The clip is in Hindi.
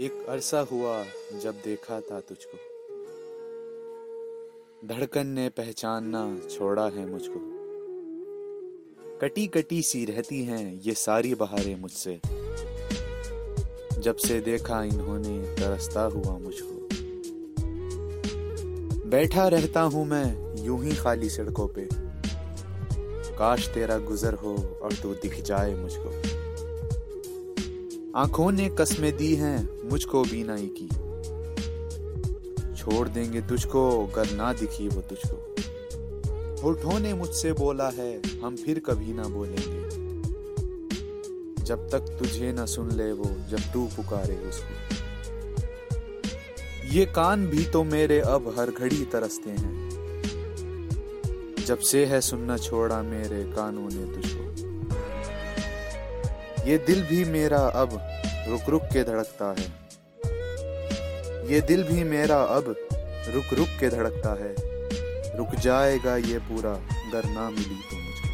एक अरसा हुआ जब देखा था तुझको। धड़कन ने पहचानना छोड़ा है मुझको। कटी कटी सी रहती हैं ये सारी बहारें मुझसे। जब से देखा इन्होंने, तरसता हुआ मुझको। बैठा रहता हूँ मैं यूँ ही खाली सड़कों पे। काश तेरा गुजर हो और तू दिख जाए मुझको। आँखों ने कस्में दी हैं, मुझको बीनाई की। छोड़ देंगे तुझको, अगर ना दिखी वो तुझको। होठों ने मुझसे बोला है, हम फिर कभी ना बोलेंगे। जब तक तुझे ना सुन ले वो, जब तू पुकारे उसको। ये कान भी तो मेरे अब हर घड़ी तरसते हैं। जब से है सुनना छोड़ा मेरे कानों ने तुझको। ये दिल भी मेरा अब रुक रुक के धड़कता है। ये दिल भी मेरा अब रुक रुक के धड़कता है। रुक जाएगा ये पूरा अगर ना मिली तो मुझको।